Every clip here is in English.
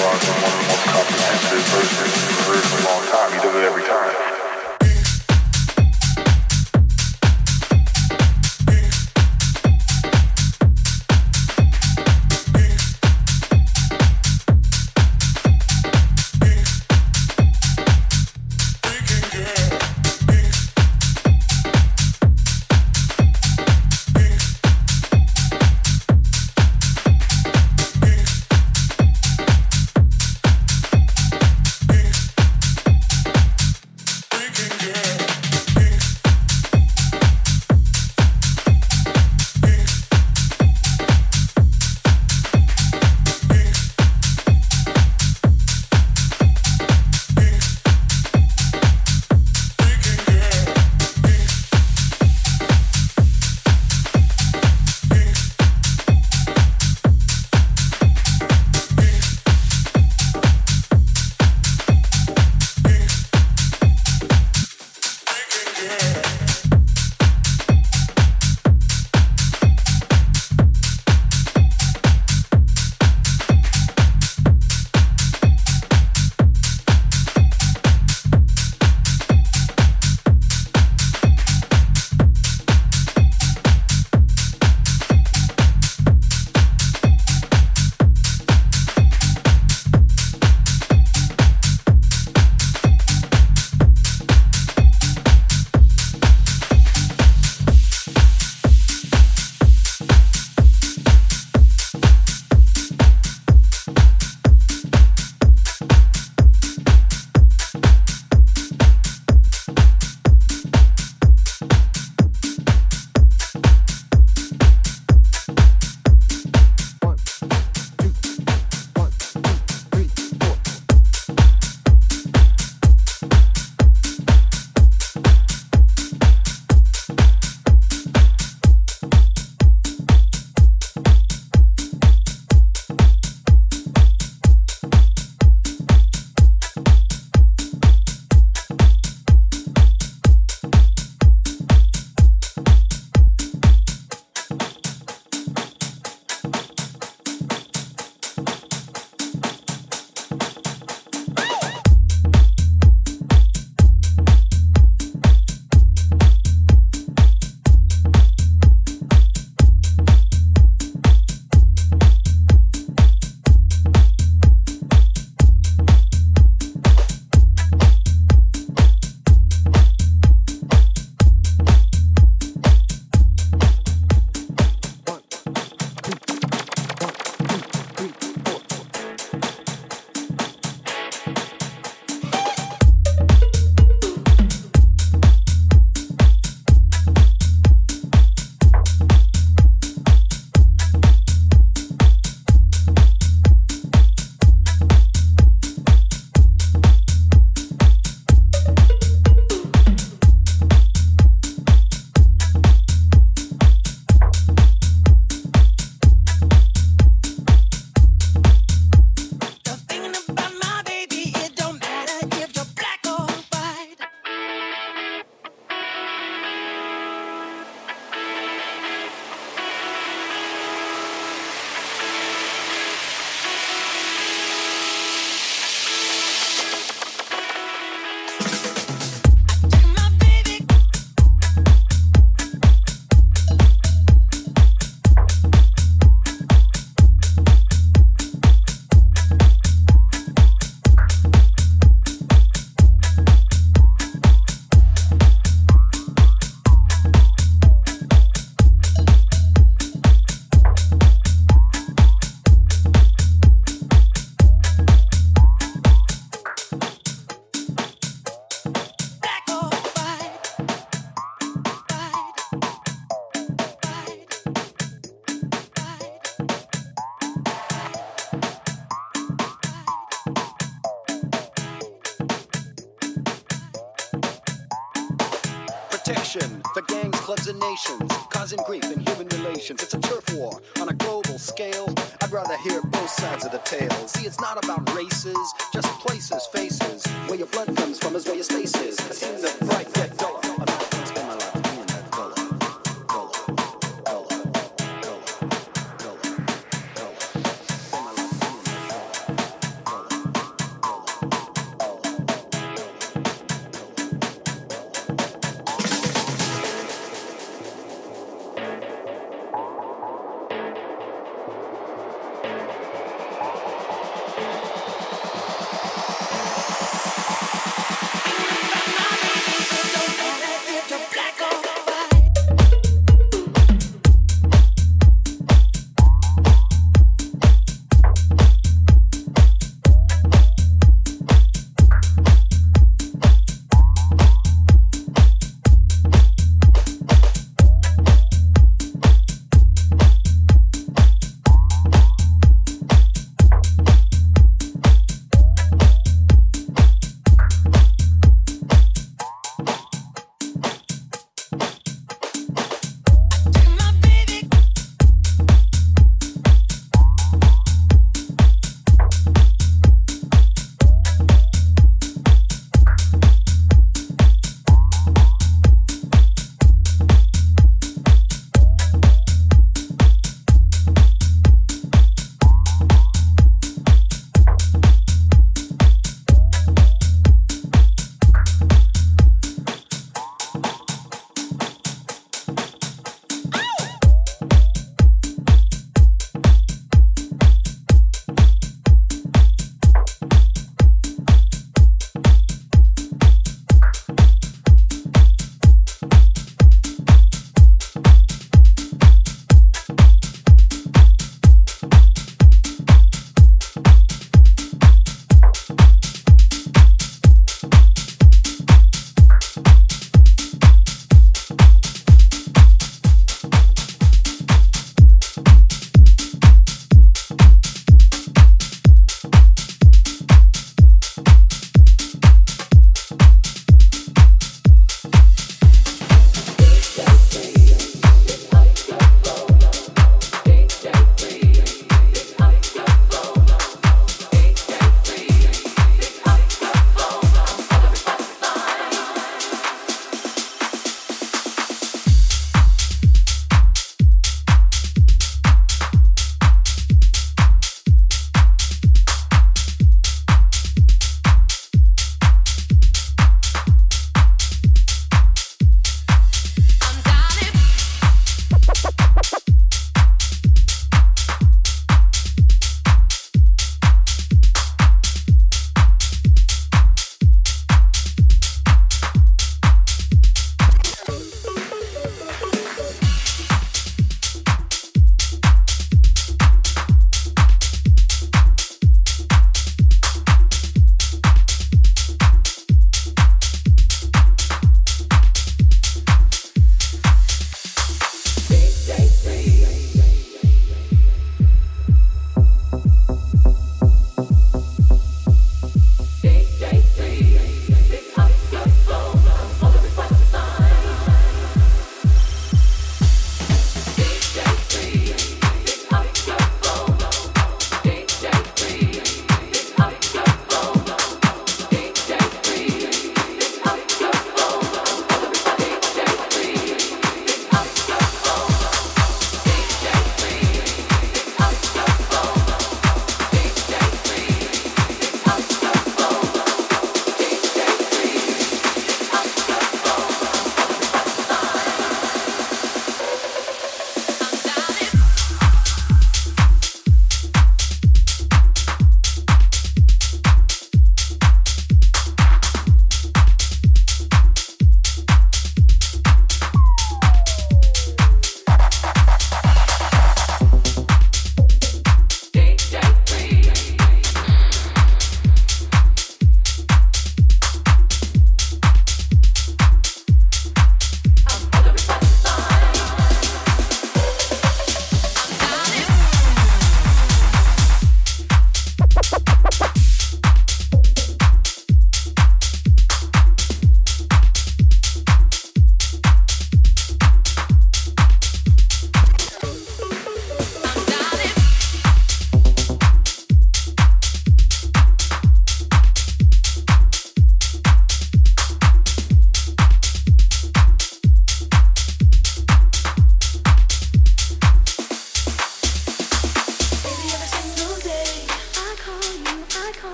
rock and one of the most comprehensive versions you've heard in a long time. He does it every time.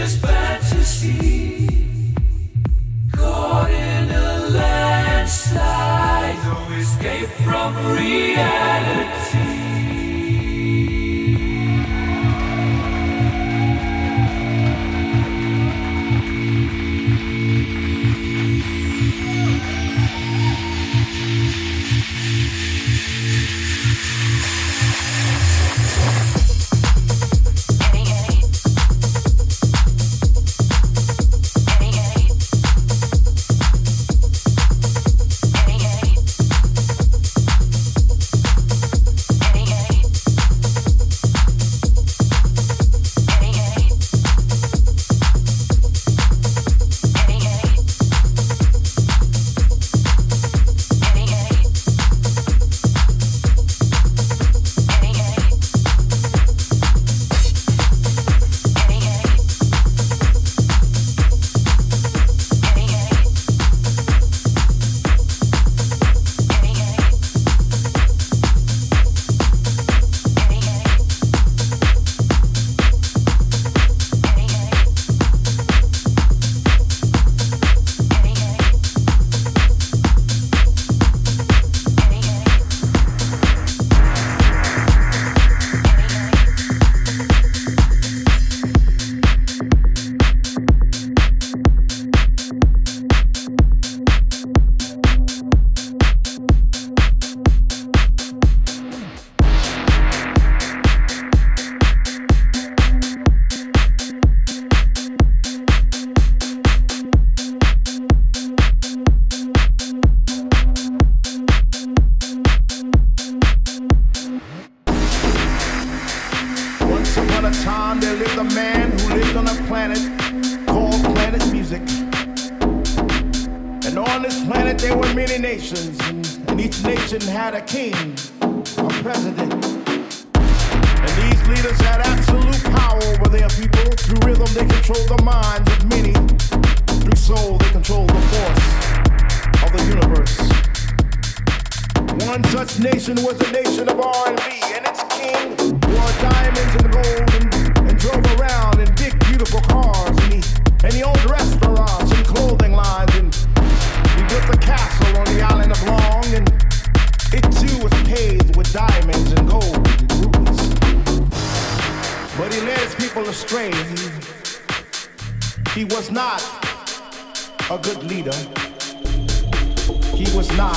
just back. planet called Planet Music. And on this planet there were many nations, and each nation had a king, a president. And these leaders had absolute power over their people. Through rhythm they controlled the minds of many. Through soul they controlled the force of the universe. One such nation was the nation of R&B, and its king wore diamonds and gold and beautiful cars, and he, and restaurants and clothing lines, and he built a castle on the island of Long, and it too was paved with diamonds and gold and rubies. But he led his people astray. He, he was not a good leader. He was not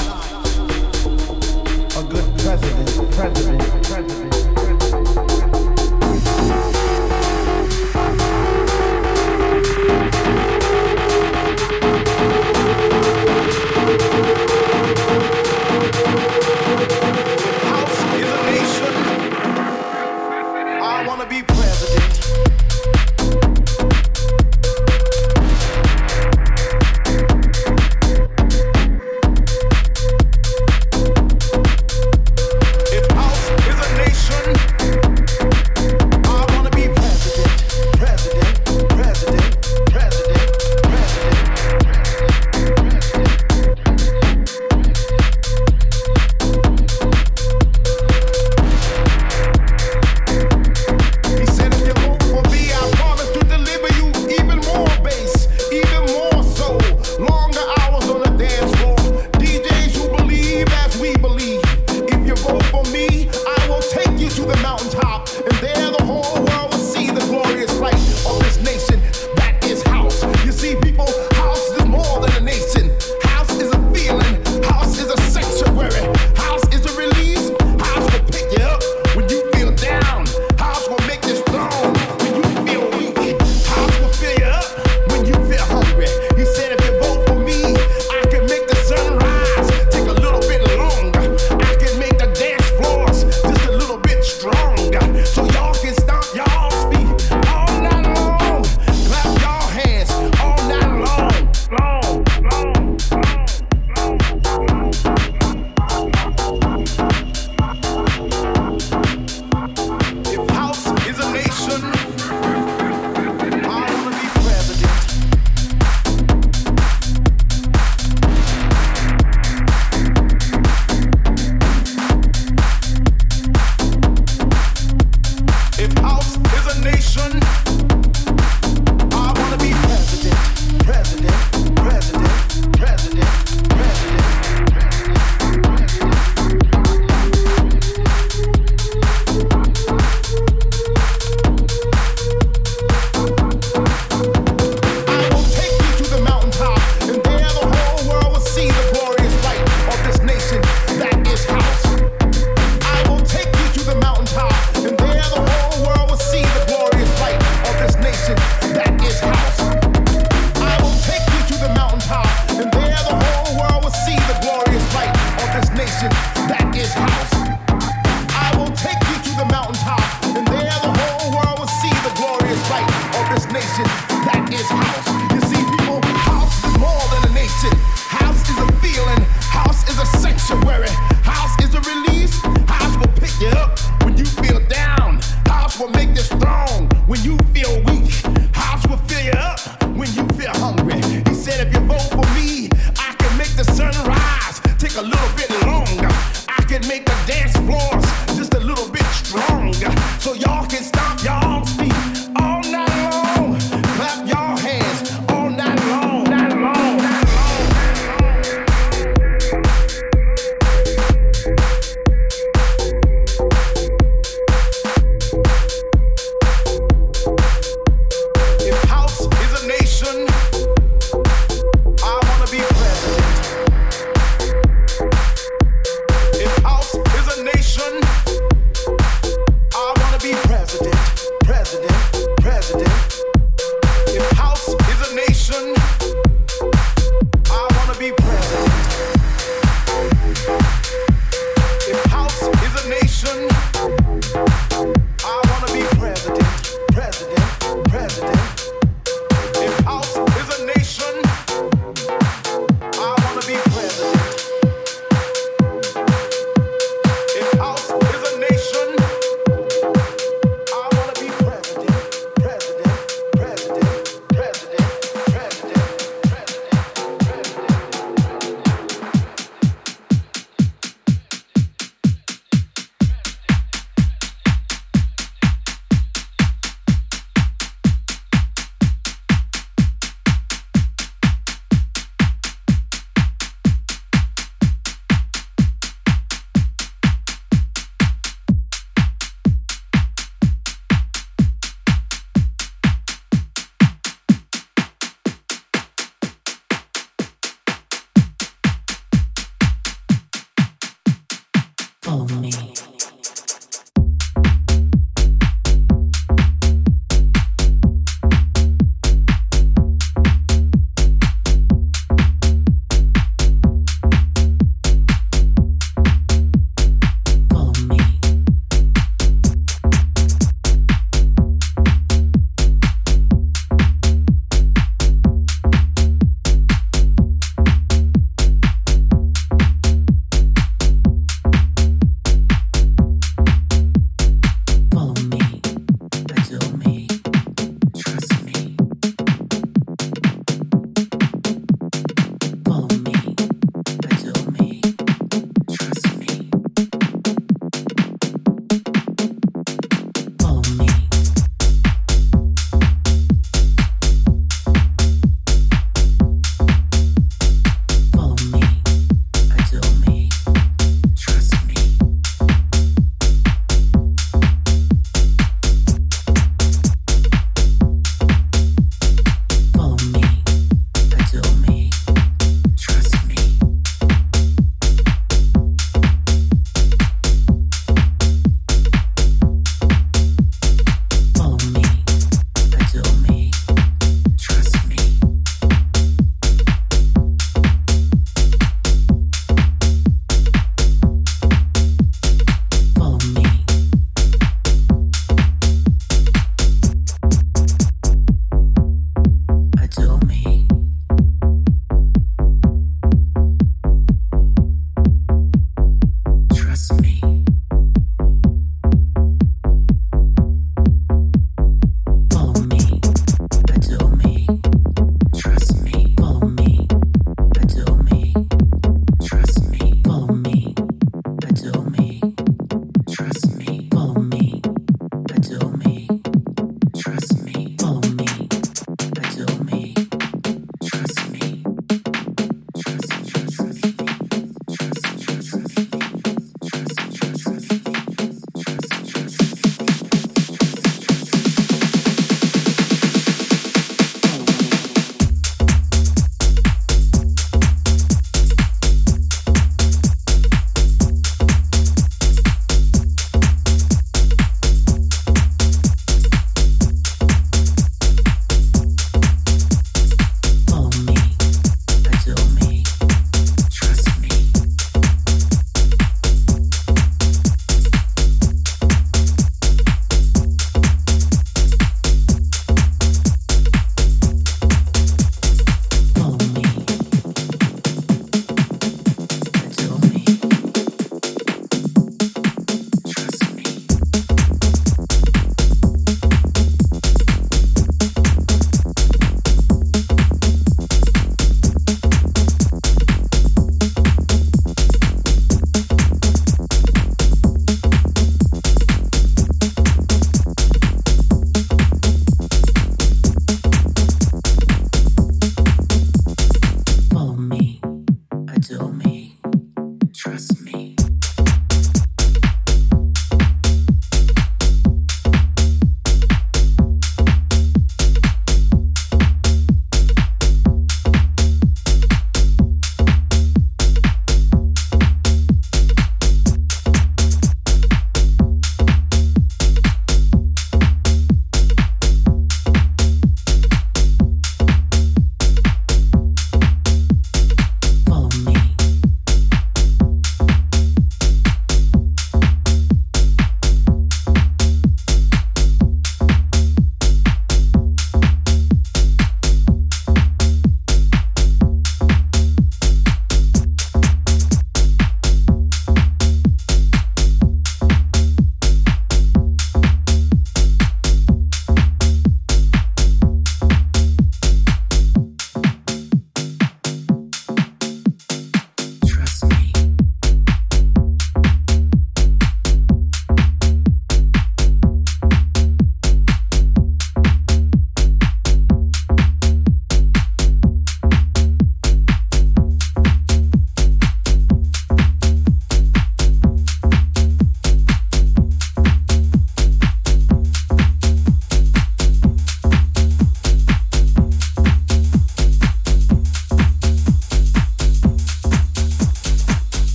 a good president, president, president.